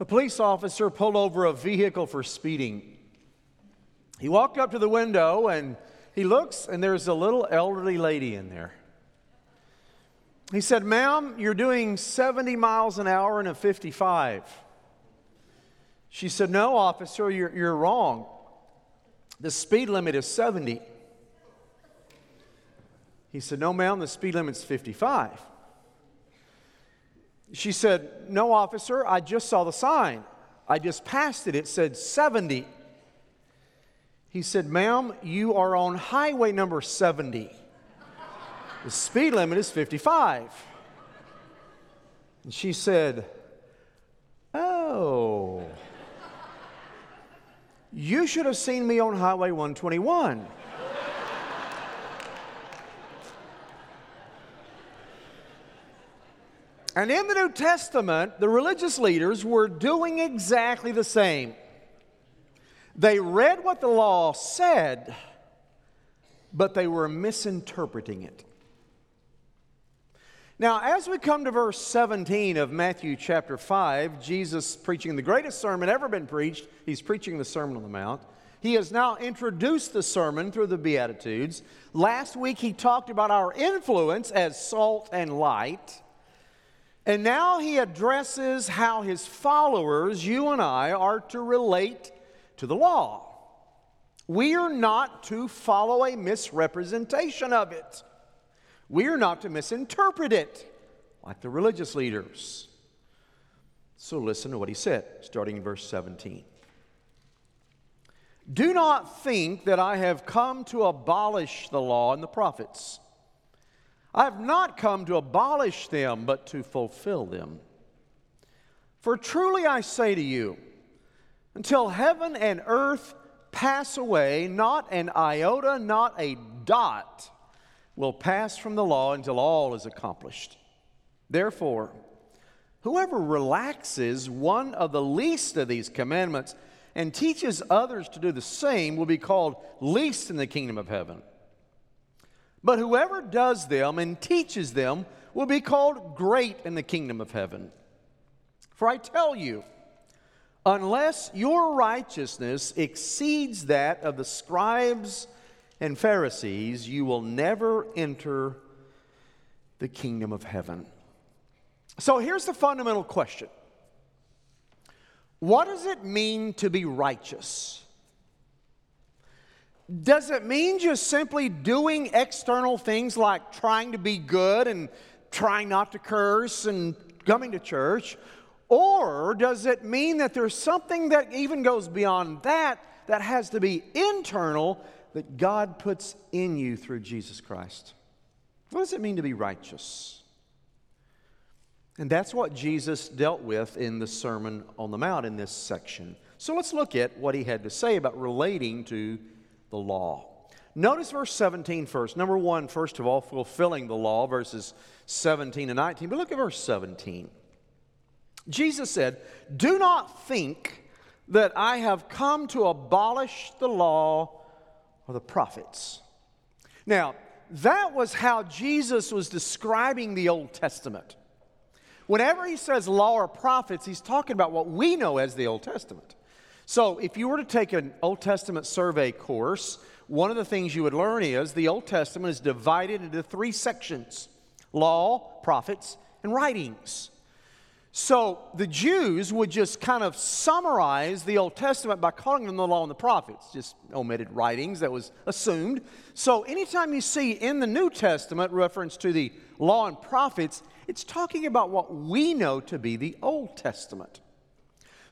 A police officer pulled over a vehicle for speeding. He walked up to the window and he looks, and there's a little elderly lady in there. He said, Ma'am, you're doing 70 miles an hour in a 55. She said, No, officer, you're, you're wrong. The speed limit is 70. He said, No, ma'am, the speed limit's 55. She said, No, officer, I just saw the sign. I just passed it. It said 70. He said, Ma'am, you are on highway number 70. The speed limit is 55. And she said, Oh, you should have seen me on Highway 121. And in the New Testament, the religious leaders were doing exactly the same. They read what the law said, but they were misinterpreting it. Now, as we come to verse 17 of Matthew chapter 5, Jesus preaching the greatest sermon ever been preached, he's preaching the Sermon on the Mount. He has now introduced the sermon through the Beatitudes. Last week, he talked about our influence as salt and light. And now he addresses how his followers, you and I, are to relate to the law. We are not to follow a misrepresentation of it. We are not to misinterpret it like the religious leaders. So listen to what he said, starting in verse 17. Do not think that I have come to abolish the law and the prophets. I have not come to abolish them, but to fulfill them. For truly I say to you, until heaven and earth pass away, not an iota, not a dot will pass from the law until all is accomplished. Therefore, whoever relaxes one of the least of these commandments and teaches others to do the same will be called least in the kingdom of heaven. But whoever does them and teaches them will be called great in the kingdom of heaven. For I tell you, unless your righteousness exceeds that of the scribes and Pharisees, you will never enter the kingdom of heaven. So here's the fundamental question What does it mean to be righteous? Does it mean just simply doing external things like trying to be good and trying not to curse and coming to church? Or does it mean that there's something that even goes beyond that that has to be internal that God puts in you through Jesus Christ? What does it mean to be righteous? And that's what Jesus dealt with in the Sermon on the Mount in this section. So let's look at what he had to say about relating to the law. Notice verse 17 first. Number one, first of all, fulfilling the law, verses 17 and 19. But look at verse 17. Jesus said, Do not think that I have come to abolish the law or the prophets. Now, that was how Jesus was describing the Old Testament. Whenever he says law or prophets, he's talking about what we know as the Old Testament. So, if you were to take an Old Testament survey course, one of the things you would learn is the Old Testament is divided into three sections law, prophets, and writings. So the Jews would just kind of summarize the Old Testament by calling them the law and the prophets, just omitted writings that was assumed. So anytime you see in the New Testament reference to the law and prophets, it's talking about what we know to be the Old Testament.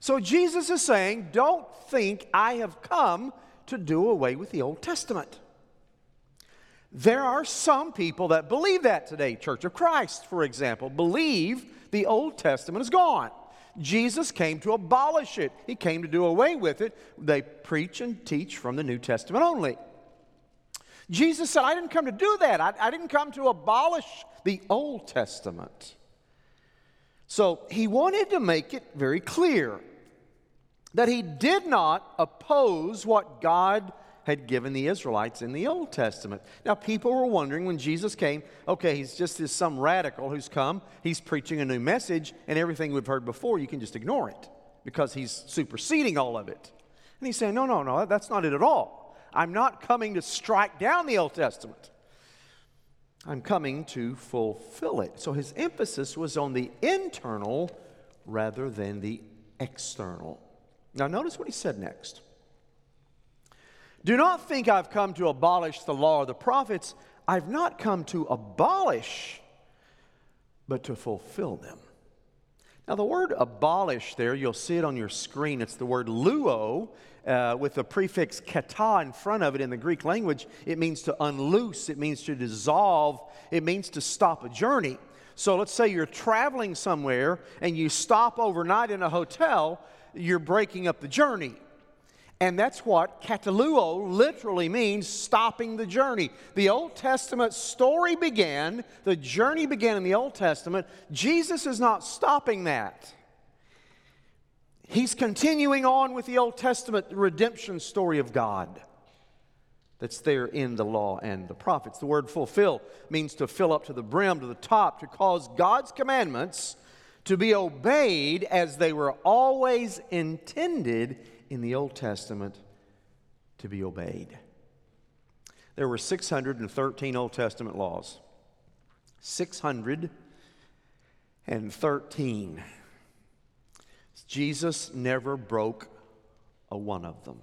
So Jesus is saying, Don't think I have come to do away with the Old Testament. There are some people that believe that today. Church of Christ, for example, believe the Old Testament is gone. Jesus came to abolish it, He came to do away with it. They preach and teach from the New Testament only. Jesus said, I didn't come to do that. I, I didn't come to abolish the Old Testament. So he wanted to make it very clear that he did not oppose what God had given the Israelites in the Old Testament. Now, people were wondering when Jesus came, okay, he's just this some radical who's come, he's preaching a new message, and everything we've heard before, you can just ignore it. because he's superseding all of it. And he's saying, no, no, no, that's not it at all. I'm not coming to strike down the Old Testament. I'm coming to fulfill it. So his emphasis was on the internal rather than the external. Now, notice what he said next. Do not think I've come to abolish the law of the prophets. I've not come to abolish, but to fulfill them. Now, the word abolish there, you'll see it on your screen. It's the word luo uh, with the prefix kata in front of it in the Greek language. It means to unloose, it means to dissolve, it means to stop a journey. So let's say you're traveling somewhere and you stop overnight in a hotel, you're breaking up the journey. And that's what kataluo literally means stopping the journey. The Old Testament story began, the journey began in the Old Testament. Jesus is not stopping that. He's continuing on with the Old Testament redemption story of God that's there in the law and the prophets. The word fulfill means to fill up to the brim, to the top, to cause God's commandments to be obeyed as they were always intended in the Old Testament to be obeyed. There were 613 Old Testament laws. 613. Jesus never broke a one of them.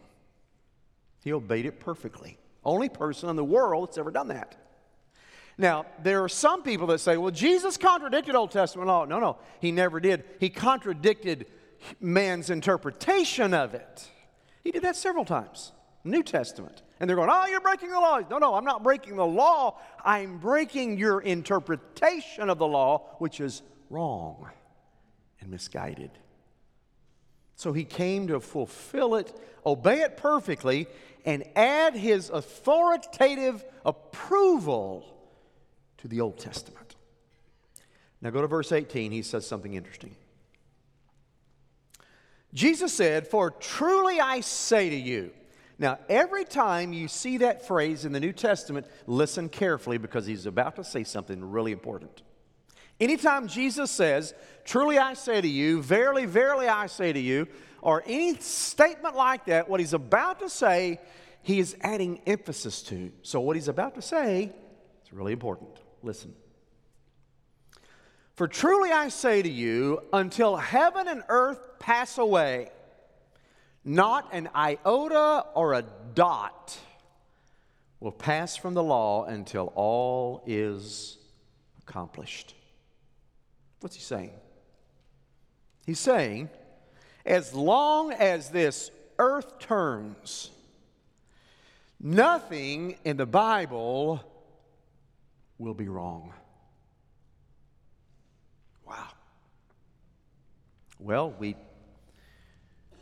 He obeyed it perfectly. Only person in the world that's ever done that. Now, there are some people that say, well, Jesus contradicted Old Testament law. No, no, he never did. He contradicted man's interpretation of it. He did that several times. New Testament. And they're going, Oh, you're breaking the law. No, no, I'm not breaking the law. I'm breaking your interpretation of the law, which is wrong and misguided. So he came to fulfill it, obey it perfectly, and add his authoritative approval to the Old Testament. Now go to verse 18. He says something interesting. Jesus said, For truly I say to you. Now, every time you see that phrase in the New Testament, listen carefully because he's about to say something really important. Anytime Jesus says, Truly I say to you, verily, verily I say to you, or any statement like that, what he's about to say, he is adding emphasis to. So, what he's about to say is really important. Listen. For truly I say to you, until heaven and earth pass away, not an iota or a dot will pass from the law until all is accomplished. What's he saying? He's saying, as long as this earth turns, nothing in the Bible will be wrong. Wow. Well, we,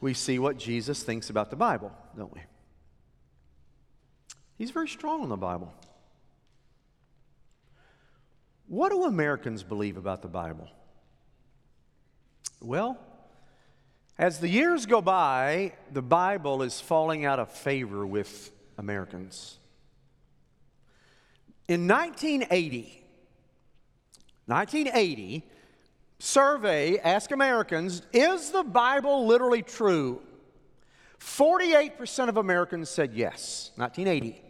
we see what Jesus thinks about the Bible, don't we? He's very strong on the Bible. What do Americans believe about the Bible? Well, as the years go by, the Bible is falling out of favor with Americans. In 1980, 1980, survey asked Americans, is the Bible literally true? 48% of Americans said yes, 1980.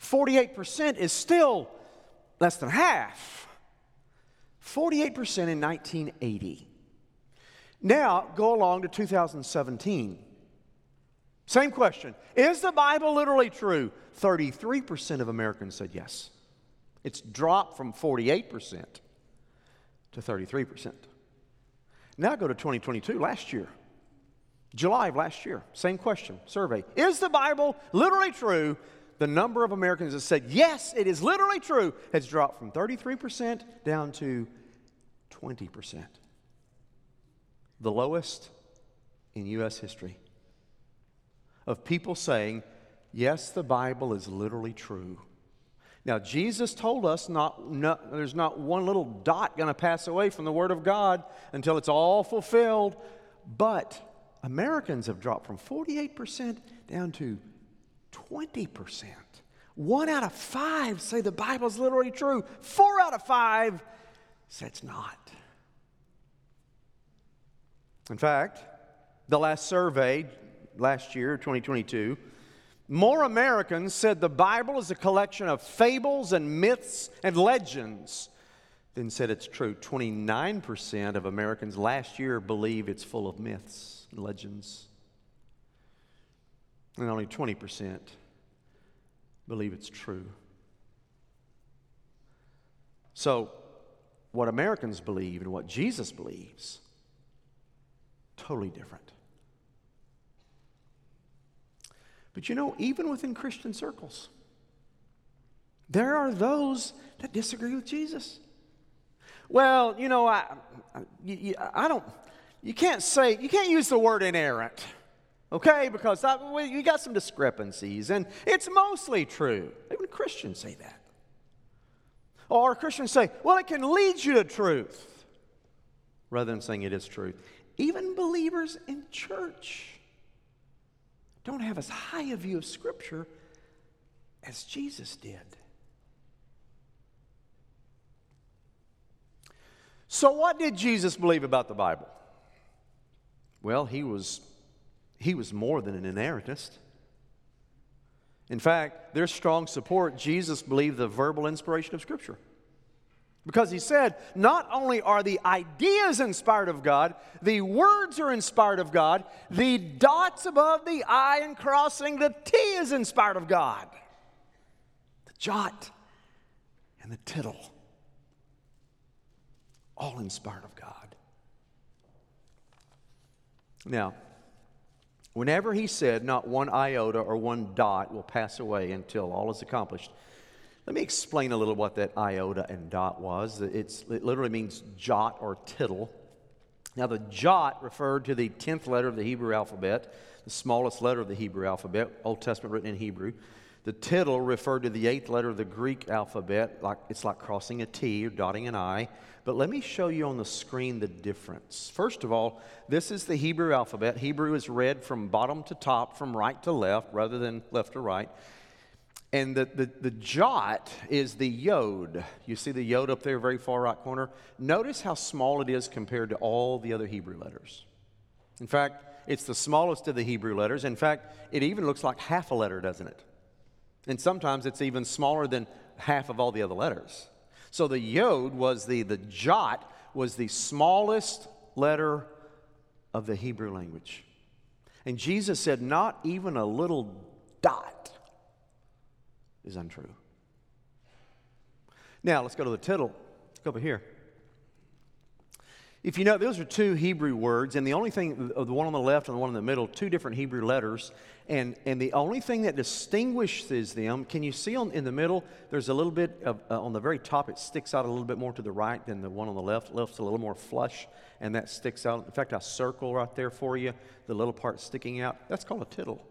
48% is still less than half. 48% in 1980. Now, go along to 2017. Same question. Is the Bible literally true? 33% of Americans said yes. It's dropped from 48% to 33%. Now go to 2022, last year. July of last year, same question, survey. Is the Bible literally true? The number of Americans that said, yes, it is literally true, has dropped from 33% down to 20%. The lowest in U.S. history of people saying, yes, the Bible is literally true. Now, Jesus told us not, not there's not one little dot going to pass away from the Word of God until it's all fulfilled. But Americans have dropped from 48% down to 20%. One out of five say the Bible's literally true. Four out of five say it's not. In fact, the last survey last year, 2022, more Americans said the Bible is a collection of fables and myths and legends than said it's true. 29% of Americans last year believe it's full of myths and legends. And only 20% believe it's true. So, what Americans believe and what Jesus believes, totally different. But you know, even within Christian circles, there are those that disagree with Jesus. Well, you know, I, I, I don't, you can't say, you can't use the word inerrant, okay? Because I, well, you got some discrepancies, and it's mostly true. Even Christians say that. Or Christians say, well, it can lead you to truth, rather than saying it is truth. Even believers in church don't have as high a view of Scripture as Jesus did. So, what did Jesus believe about the Bible? Well, he was, he was more than an inerrantist. In fact, there's strong support. Jesus believed the verbal inspiration of Scripture. Because he said, not only are the ideas inspired of God, the words are inspired of God, the dots above the I and crossing the T is inspired of God. The jot and the tittle, all inspired of God. Now, whenever he said, not one iota or one dot will pass away until all is accomplished, let me explain a little what that iota and dot was. It's, it literally means jot or tittle. Now, the jot referred to the 10th letter of the Hebrew alphabet, the smallest letter of the Hebrew alphabet, Old Testament written in Hebrew. The tittle referred to the eighth letter of the Greek alphabet, like, it's like crossing a T or dotting an I. But let me show you on the screen the difference. First of all, this is the Hebrew alphabet. Hebrew is read from bottom to top, from right to left, rather than left to right. And the, the, the jot is the yod. You see the yod up there, very far right corner? Notice how small it is compared to all the other Hebrew letters. In fact, it's the smallest of the Hebrew letters. In fact, it even looks like half a letter, doesn't it? And sometimes it's even smaller than half of all the other letters. So the yod was the, the jot was the smallest letter of the Hebrew language. And Jesus said, not even a little dot is untrue. Now, let's go to the tittle. Go over here. If you know, those are two Hebrew words, and the only thing, the one on the left and the one in the middle, two different Hebrew letters, and, and the only thing that distinguishes them, can you see on, in the middle, there's a little bit of, uh, on the very top, it sticks out a little bit more to the right than the one on the left. Left's a little more flush, and that sticks out. In fact, I circle right there for you, the little part sticking out. That's called a tittle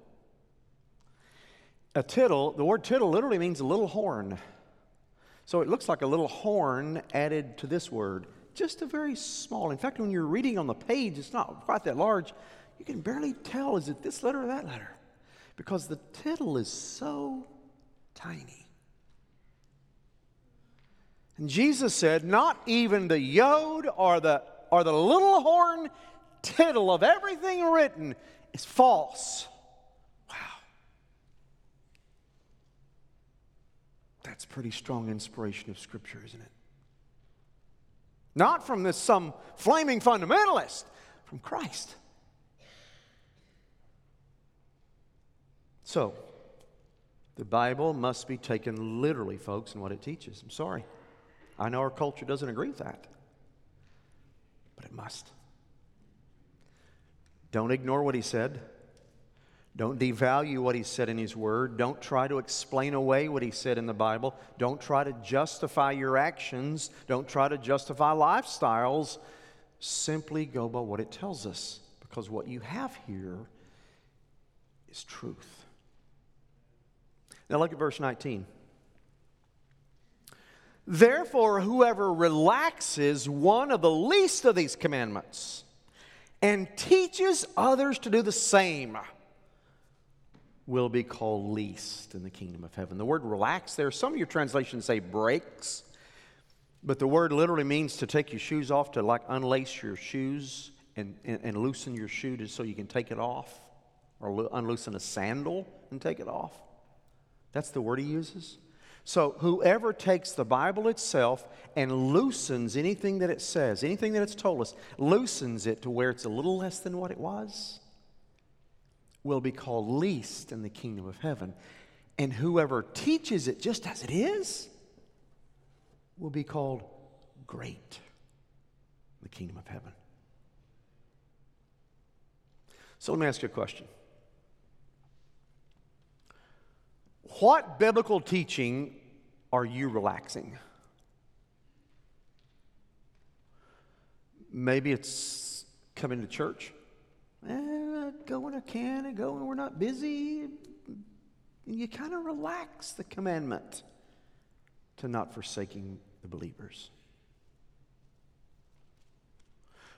a tittle, the word tittle literally means a little horn. So it looks like a little horn added to this word, just a very small. In fact, when you're reading on the page, it's not quite that large. You can barely tell is it this letter or that letter? Because the tittle is so tiny. And Jesus said, Not even the yod or the, or the little horn tittle of everything written is false. That's pretty strong inspiration of Scripture, isn't it? Not from this some flaming fundamentalist, from Christ. So, the Bible must be taken literally, folks, in what it teaches. I'm sorry. I know our culture doesn't agree with that, but it must. Don't ignore what he said. Don't devalue what he said in his word. Don't try to explain away what he said in the Bible. Don't try to justify your actions. Don't try to justify lifestyles. Simply go by what it tells us because what you have here is truth. Now look at verse 19. Therefore, whoever relaxes one of the least of these commandments and teaches others to do the same, will be called least in the kingdom of heaven. The word relax there, some of your translations say breaks, but the word literally means to take your shoes off, to like unlace your shoes and, and, and loosen your shoe so you can take it off, or lo- unloosen a sandal and take it off. That's the word he uses. So, whoever takes the Bible itself and loosens anything that it says, anything that it's told us, loosens it to where it's a little less than what it was, will be called least in the kingdom of heaven. And whoever teaches it just as it is will be called great in the kingdom of heaven. So, let me ask you a question. What biblical teaching are you relaxing? Maybe it's coming to church. Eh, go when I can and go when we're not busy. And you kind of relax the commandment to not forsaking the believers.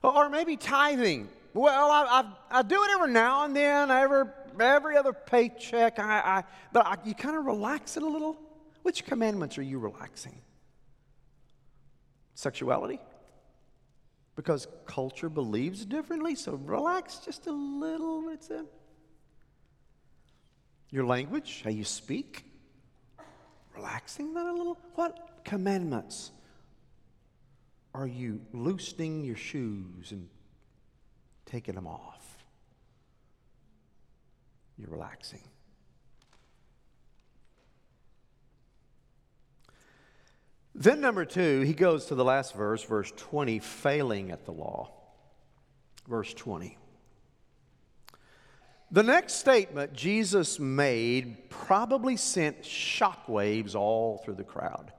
Or maybe tithing. Well, I, I, I do it every now and then. Every, every other paycheck, I, I but I, you kind of relax it a little. Which commandments are you relaxing? Sexuality? Because culture believes differently, so relax just a little. It's in. Your language, how you speak, relaxing that a little. What commandments are you loosening your shoes and taking them off. You're relaxing. Then, number two, he goes to the last verse, verse 20, failing at the law. Verse 20. The next statement Jesus made probably sent shockwaves all through the crowd.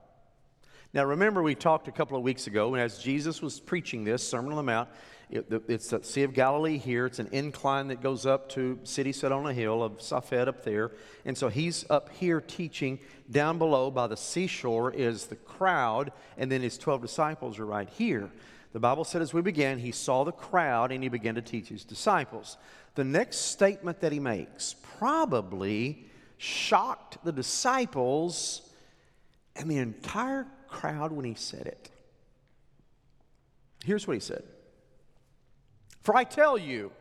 Now, remember, we talked a couple of weeks ago, and as Jesus was preaching this Sermon on the Mount, it, it's the Sea of Galilee here. It's an incline that goes up to city set on a hill of Safed up there. And so he's up here teaching. Down below by the seashore is the crowd, and then his 12 disciples are right here. The Bible said as we began, he saw the crowd and he began to teach his disciples. The next statement that he makes probably shocked the disciples and the entire crowd when he said it. Here's what he said For I tell you,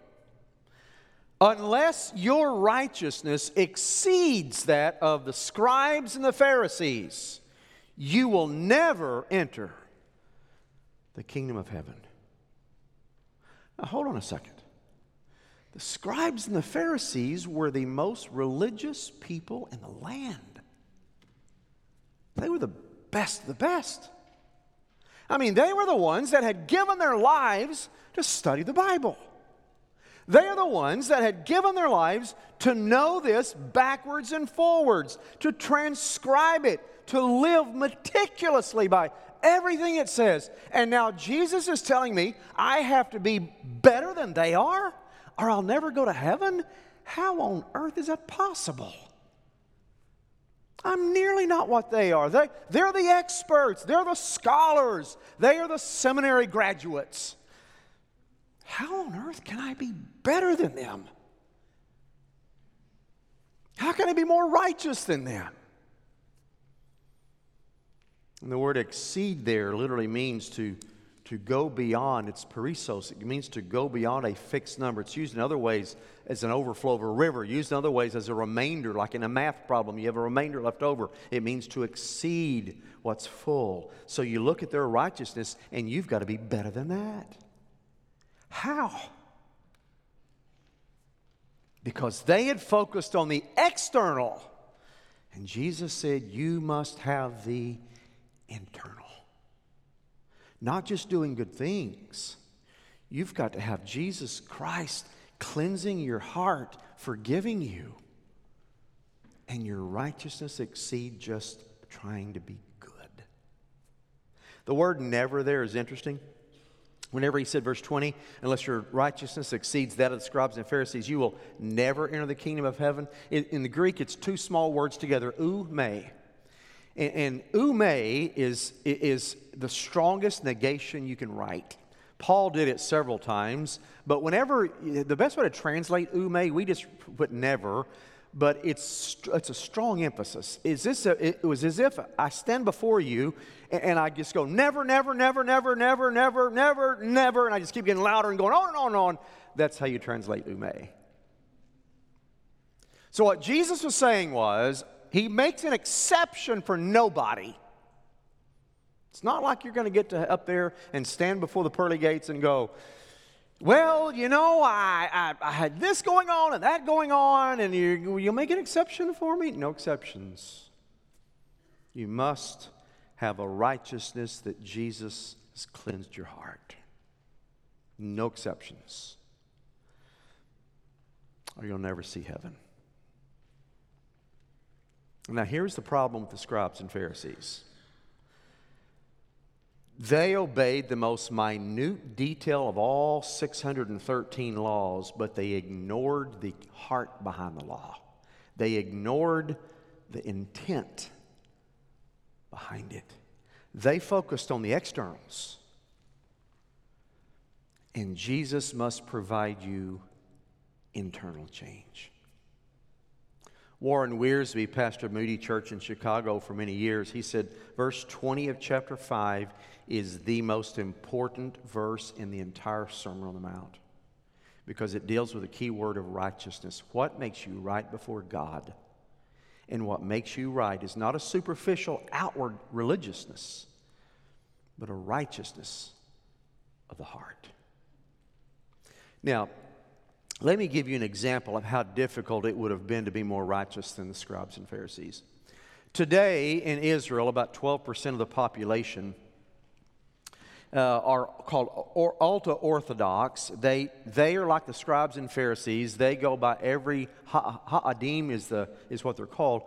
unless your righteousness exceeds that of the scribes and the Pharisees, you will never enter the kingdom of heaven. Now, hold on a second. The scribes and the Pharisees were the most religious people in the land. They were the best of the best. I mean, they were the ones that had given their lives to study the Bible. They are the ones that had given their lives to know this backwards and forwards, to transcribe it, to live meticulously by everything it says. And now Jesus is telling me I have to be better than they are, or I'll never go to heaven? How on earth is that possible? I'm nearly not what they are. They, they're the experts, they're the scholars, they are the seminary graduates. How on earth can I be better than them? How can I be more righteous than them? And the word exceed there literally means to to go beyond. It's perissos. It means to go beyond a fixed number. It's used in other ways as an overflow of a river, used in other ways as a remainder, like in a math problem. You have a remainder left over. It means to exceed what's full. So you look at their righteousness and you've got to be better than that. How? Because they had focused on the external. And Jesus said, You must have the internal not just doing good things. You've got to have Jesus Christ cleansing your heart, forgiving you, and your righteousness exceed just trying to be good. The word never there is interesting. Whenever he said, verse 20, unless your righteousness exceeds that of the scribes and Pharisees, you will never enter the kingdom of heaven. In, in the Greek, it's two small words together, ou me. And, and ou me is, is the strongest negation you can write. Paul did it several times, but whenever, the best way to translate ou me, we just put never. but it's, it's a strong emphasis. Is this a, it was as if I stand before you and, and I just go, never, never, never, never, never, never, never, never, and I just keep getting louder and going on and on and on. That's how you translate ou me. So, what Jesus was saying was, he makes an exception for nobody. It's not like you're going to get to up there and stand before the pearly gates and go, well, you know, I, I, I, had this going on and that going on, and you, you'll make an exception for me? No exceptions. You must have a righteousness that Jesus has cleansed your heart. No exceptions. Or you'll never see heaven. Now, here's the problem with the scribes and Pharisees they obeyed the most minute detail of all 613 laws, but they ignored the heart behind the law. They ignored the intent behind it. They focused on the externals. And Jesus must provide you internal change. Warren Wiersbe pastored Moody Church in Chicago for many years. He said, verse 20 of chapter 5 is the most important verse in the entire Sermon on the Mount because it deals with the key word of righteousness. What makes you right before God? And what makes you right is not a superficial outward religiousness, but a righteousness of the heart. Now, let me give you an example of how difficult it would have been to be more righteous than the scribes and Pharisees. Today in Israel, about 12% of the population uh, are called or, ultra orthodox. They, they are like the scribes and Pharisees. They go by every, Haredim is, the, is what they're called.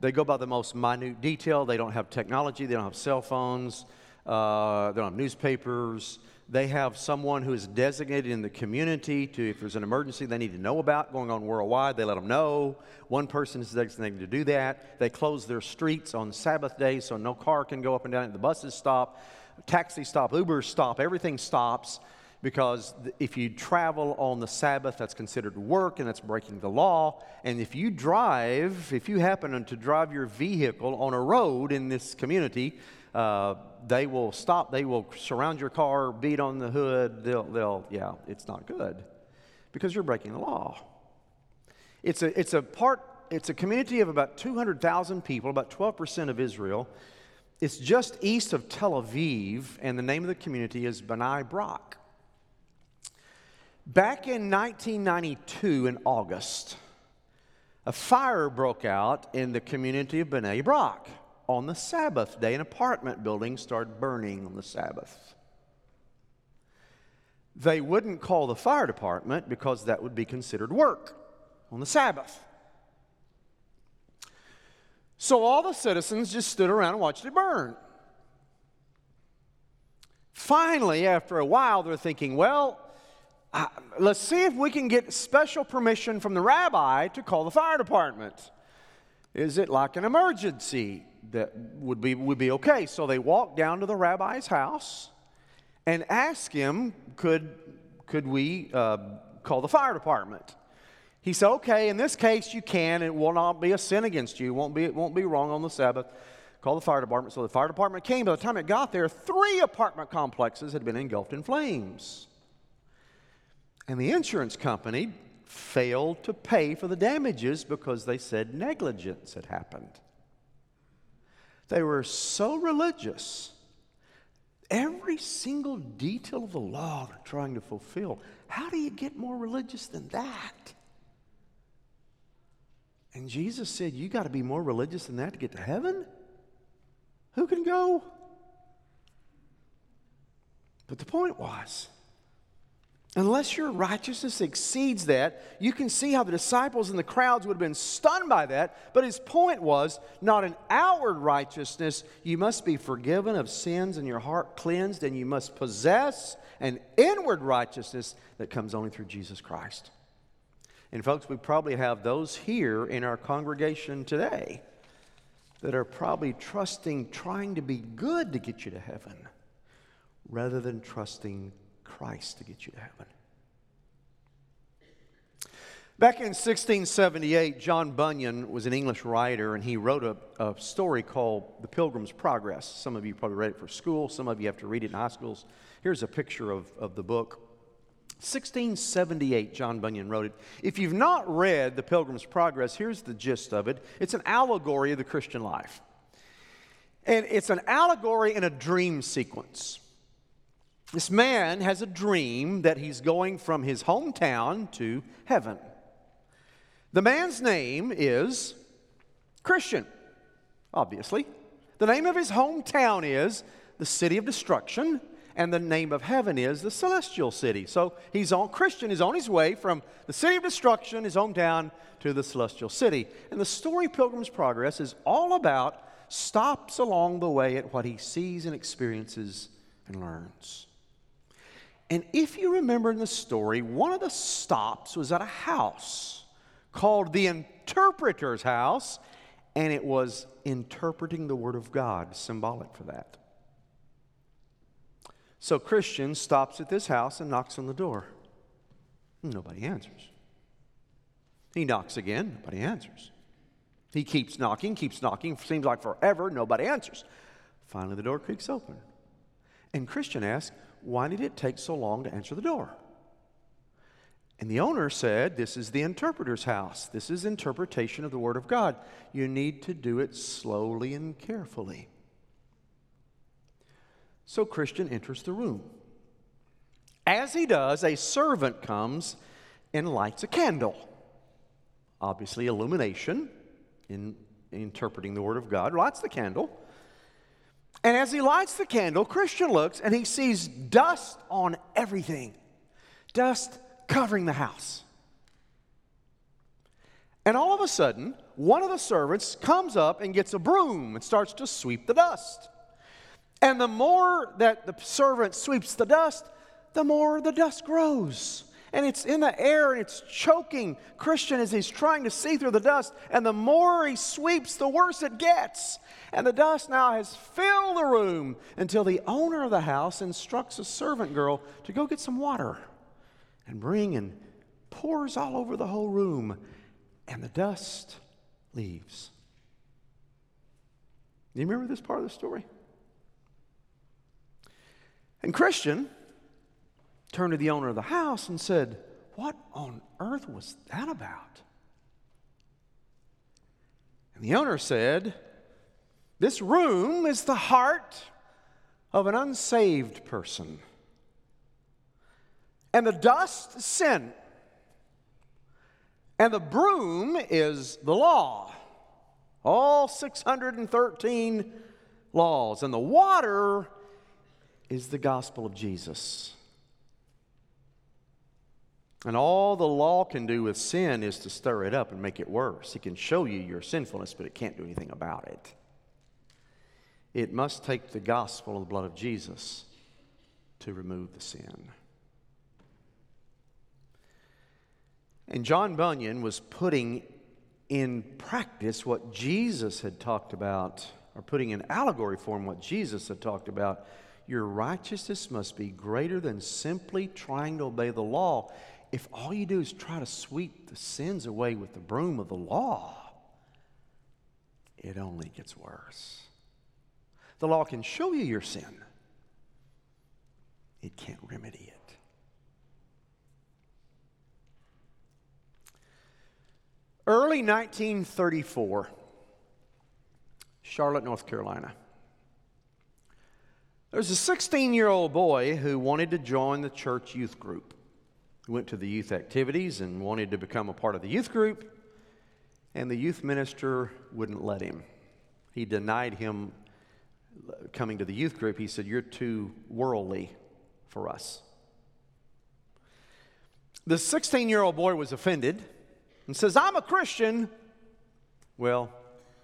They go by the most minute detail. They don't have technology, they don't have cell phones, uh, they don't have newspapers. They have someone who is designated in the community to, if there's an emergency they need to know about going on worldwide, they let them know. One person is designated to do that. They close their streets on Sabbath days so no car can go up and down. The buses stop, taxis stop, Uber stop, everything stops because if you travel on the Sabbath, that's considered work and that's breaking the law. And if you drive, if you happen to drive your vehicle on a road in this community, uh, they will stop, they will surround your car, beat on the hood. They'll, they'll, yeah, it's not good because you're breaking the law. It's a, it's a part, it's a community of about 200,000 people, about 12% of Israel. It's just east of Tel Aviv, and the name of the community is Bnei Brak. Back in 1992, in August, a fire broke out in the community of Bnei Brak on the Sabbath day. An apartment building started burning on the Sabbath. They wouldn't call the fire department because that would be considered work on the Sabbath. So all the citizens just stood around and watched it burn. Finally, after a while, they're thinking, well, uh, let's see if we can get special permission from the rabbi to call the fire department. Is it like an emergency? that would be, would be okay. So they walked down to the rabbi's house and asked him, could, could we uh, call the fire department? He said, okay, in this case you can. It will not be a sin against you. It won't be, it won't be wrong on the Sabbath. Call the fire department. So the fire department came. By the time it got there, three apartment complexes had been engulfed in flames. And the insurance company failed to pay for the damages because they said negligence had happened. They were so religious. Every single detail of the law they're trying to fulfill. How do you get more religious than that? And Jesus said, You got to be more religious than that to get to heaven? Who can go? But the point was, Unless your righteousness exceeds that, you can see how the disciples and the crowds would have been stunned by that. But his point was not an outward righteousness. You must be forgiven of sins and your heart cleansed, and you must possess an inward righteousness that comes only through Jesus Christ. And, folks, we probably have those here in our congregation today that are probably trusting, trying to be good to get you to heaven rather than trusting Christ to get you to heaven. Back in 1678, John Bunyan was an English writer, and he wrote a, a, story called The Pilgrim's Progress. Some of you probably read it for school, some of you have to read it in high schools. Here's a picture of, of the book. 1678, John Bunyan wrote it. If you've not read The Pilgrim's Progress, here's the gist of it it's an allegory of the Christian life. And it's an allegory in a dream sequence. This man has a dream that he's going from his hometown to heaven. The man's name is Christian, obviously. The name of his hometown is the city of destruction, and the name of heaven is the celestial city. So he's on Christian is on his way from the city of destruction, his hometown, to the celestial city. And the story Pilgrim's Progress is all about stops along the way at what he sees and experiences and learns. And if you remember in the story, one of the stops was at a house called the interpreter's house, and it was interpreting the Word of God, symbolic for that. So Christian stops at this house and knocks on the door. Nobody answers. He knocks again, nobody answers. He keeps knocking, keeps knocking, seems like forever, nobody answers. Finally, the door creaks open. And Christian asks, Why did it take so long to answer the door? And the owner said, This is the interpreter's house. This is interpretation of the Word of God. You need to do it slowly and carefully. So Christian enters the room. As he does, a servant comes and lights a candle. Obviously, illumination in interpreting the Word of God, lights the candle. And as he lights the candle, Christian looks and he sees dust on everything. Dust covering the house. And all of a sudden, one of the servants comes up and gets a broom and starts to sweep the dust. And the more that the servant sweeps the dust, the more the dust grows. And it's in the air and it's choking Christian as he's trying to see through the dust. And the more he sweeps, the worse it gets. And the dust now has filled the room until the owner of the house instructs a servant girl to go get some water and bring and pours all over the whole room, and the dust leaves. Do you remember this part of the story? And Christian turned to the owner of the house and said, What on earth was that about? And the owner said, This room is the heart of an unsaved person. And the dust, is sin. And the broom is the law. All 613 laws. And the water is the gospel of Jesus. And all the law can do with sin is to stir it up and make it worse. It can show you your sinfulness, but it can't do anything about it. It must take the gospel of the blood of Jesus to remove the sin. And John Bunyan was putting in practice what Jesus had talked about, or putting in allegory form what Jesus had talked about. Your righteousness must be greater than simply trying to obey the law. If all you do is try to sweep the sins away with the broom of the law, it only gets worse. The law can show you your sin, it can't remedy it. Early 1934, Charlotte, North Carolina. There was a 16 year old boy who wanted to join the church youth group. Went to the youth activities and wanted to become a part of the youth group, and the youth minister wouldn't let him. He denied him coming to the youth group. He said, You're too worldly for us. The 16 year old boy was offended and says, I'm a Christian, well,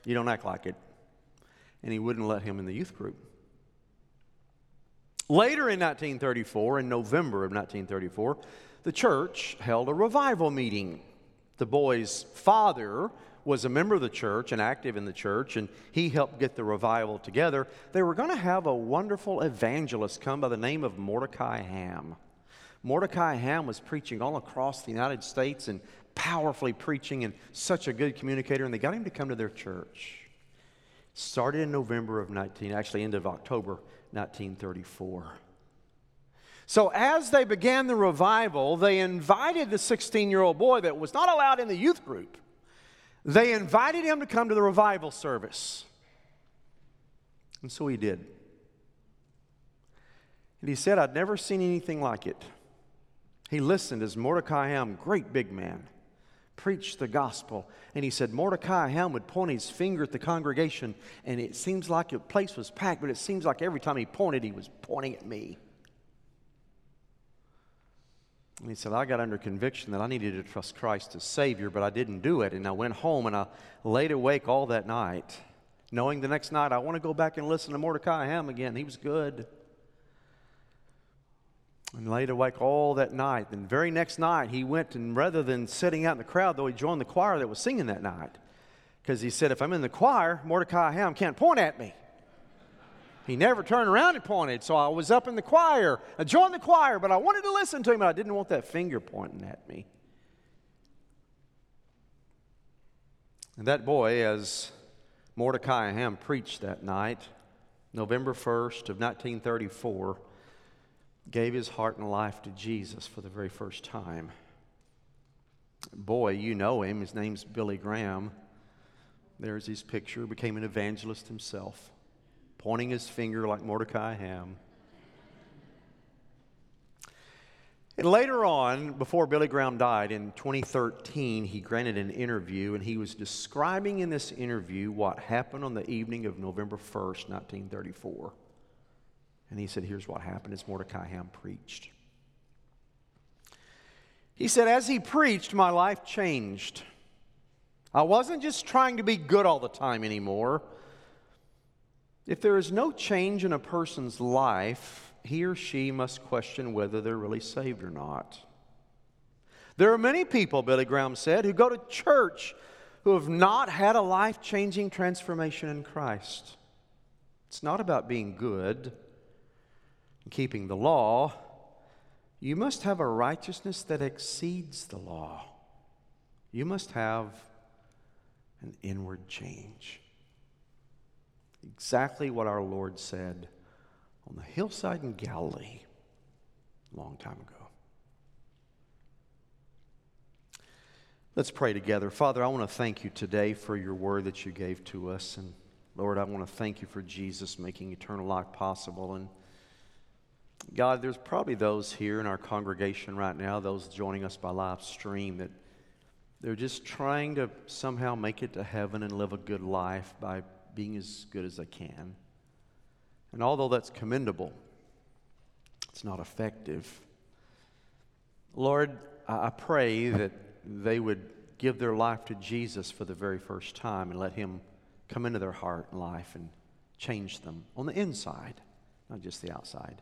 you don't act like it. And he wouldn't let him in the youth group. Later in 1934, in November of 1934, the church held a revival meeting. The boy's father was a member of the church and active in the church, and he helped get the revival together. They were going to have a wonderful evangelist come by the name of Mordecai Ham. Mordecai Ham was preaching all across the United States and powerfully preaching and such a good communicator, and they got him to come to their church. Started in November of 19, actually end of October 1934. So, as they began the revival, they invited the 16 year old boy that was not allowed in the youth group. They invited him to come to the revival service. And so he did. And he said, I'd never seen anything like it. He listened as Mordecai Ham, great big man, preached the gospel. And he said, Mordecai Ham would point his finger at the congregation, and it seems like the place was packed, but it seems like every time he pointed, he was pointing at me. And he said, I got under conviction that I needed to trust Christ as Savior, but I didn't do it. And I went home and I laid awake all that night, knowing the next night I want to go back and listen to Mordecai Ham again. He was good. And laid awake all that night. And very next night, he went and rather than sitting out in the crowd, though, he joined the choir that was singing that night. Because he said, if I'm in the choir, Mordecai Ham can't point at me. He never turned around and pointed, so I was up in the choir. I joined the choir, but I wanted to listen to him, I didn't want that finger pointing at me. And that boy, as Mordecai Ham preached that night, November 1st of 1934, gave his heart and life to Jesus for the very first time. Boy, you know him. His name's Billy Graham. There's his picture. Became an evangelist himself pointing his finger like Mordecai Ham. And later on, before Billy Graham died in 2013, he granted an interview, and he was describing in this interview what happened on the evening of November 1st, 1934. And he said, Here's what happened as Mordecai Ham preached. He said, As he preached, my life changed. I wasn't just trying to be good all the time anymore. If there is no change in a person's life, he or she must question whether they're really saved or not. There are many people, Billy Graham said, who go to church who have not had a life changing transformation in Christ. It's not about being good and keeping the law. You must have a righteousness that exceeds the law. You must have an inward change. Exactly what our Lord said on the hillside in Galilee a long time ago. Let's pray together. Father, I want to thank you today for your word that you gave to us. And Lord, I want to thank you for Jesus making eternal life possible. And God, there's probably those here in our congregation right now, those joining us by live stream, that they're just trying to somehow make it to heaven and live a good life by being as good as I can. And although that's commendable, it's not effective. Lord, I pray that they would give their life to Jesus for the very first time and let Him come into their heart and life and change them on the inside, not just the outside.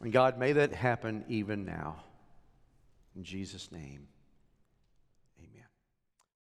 And God, may that happen even now. In Jesus' name.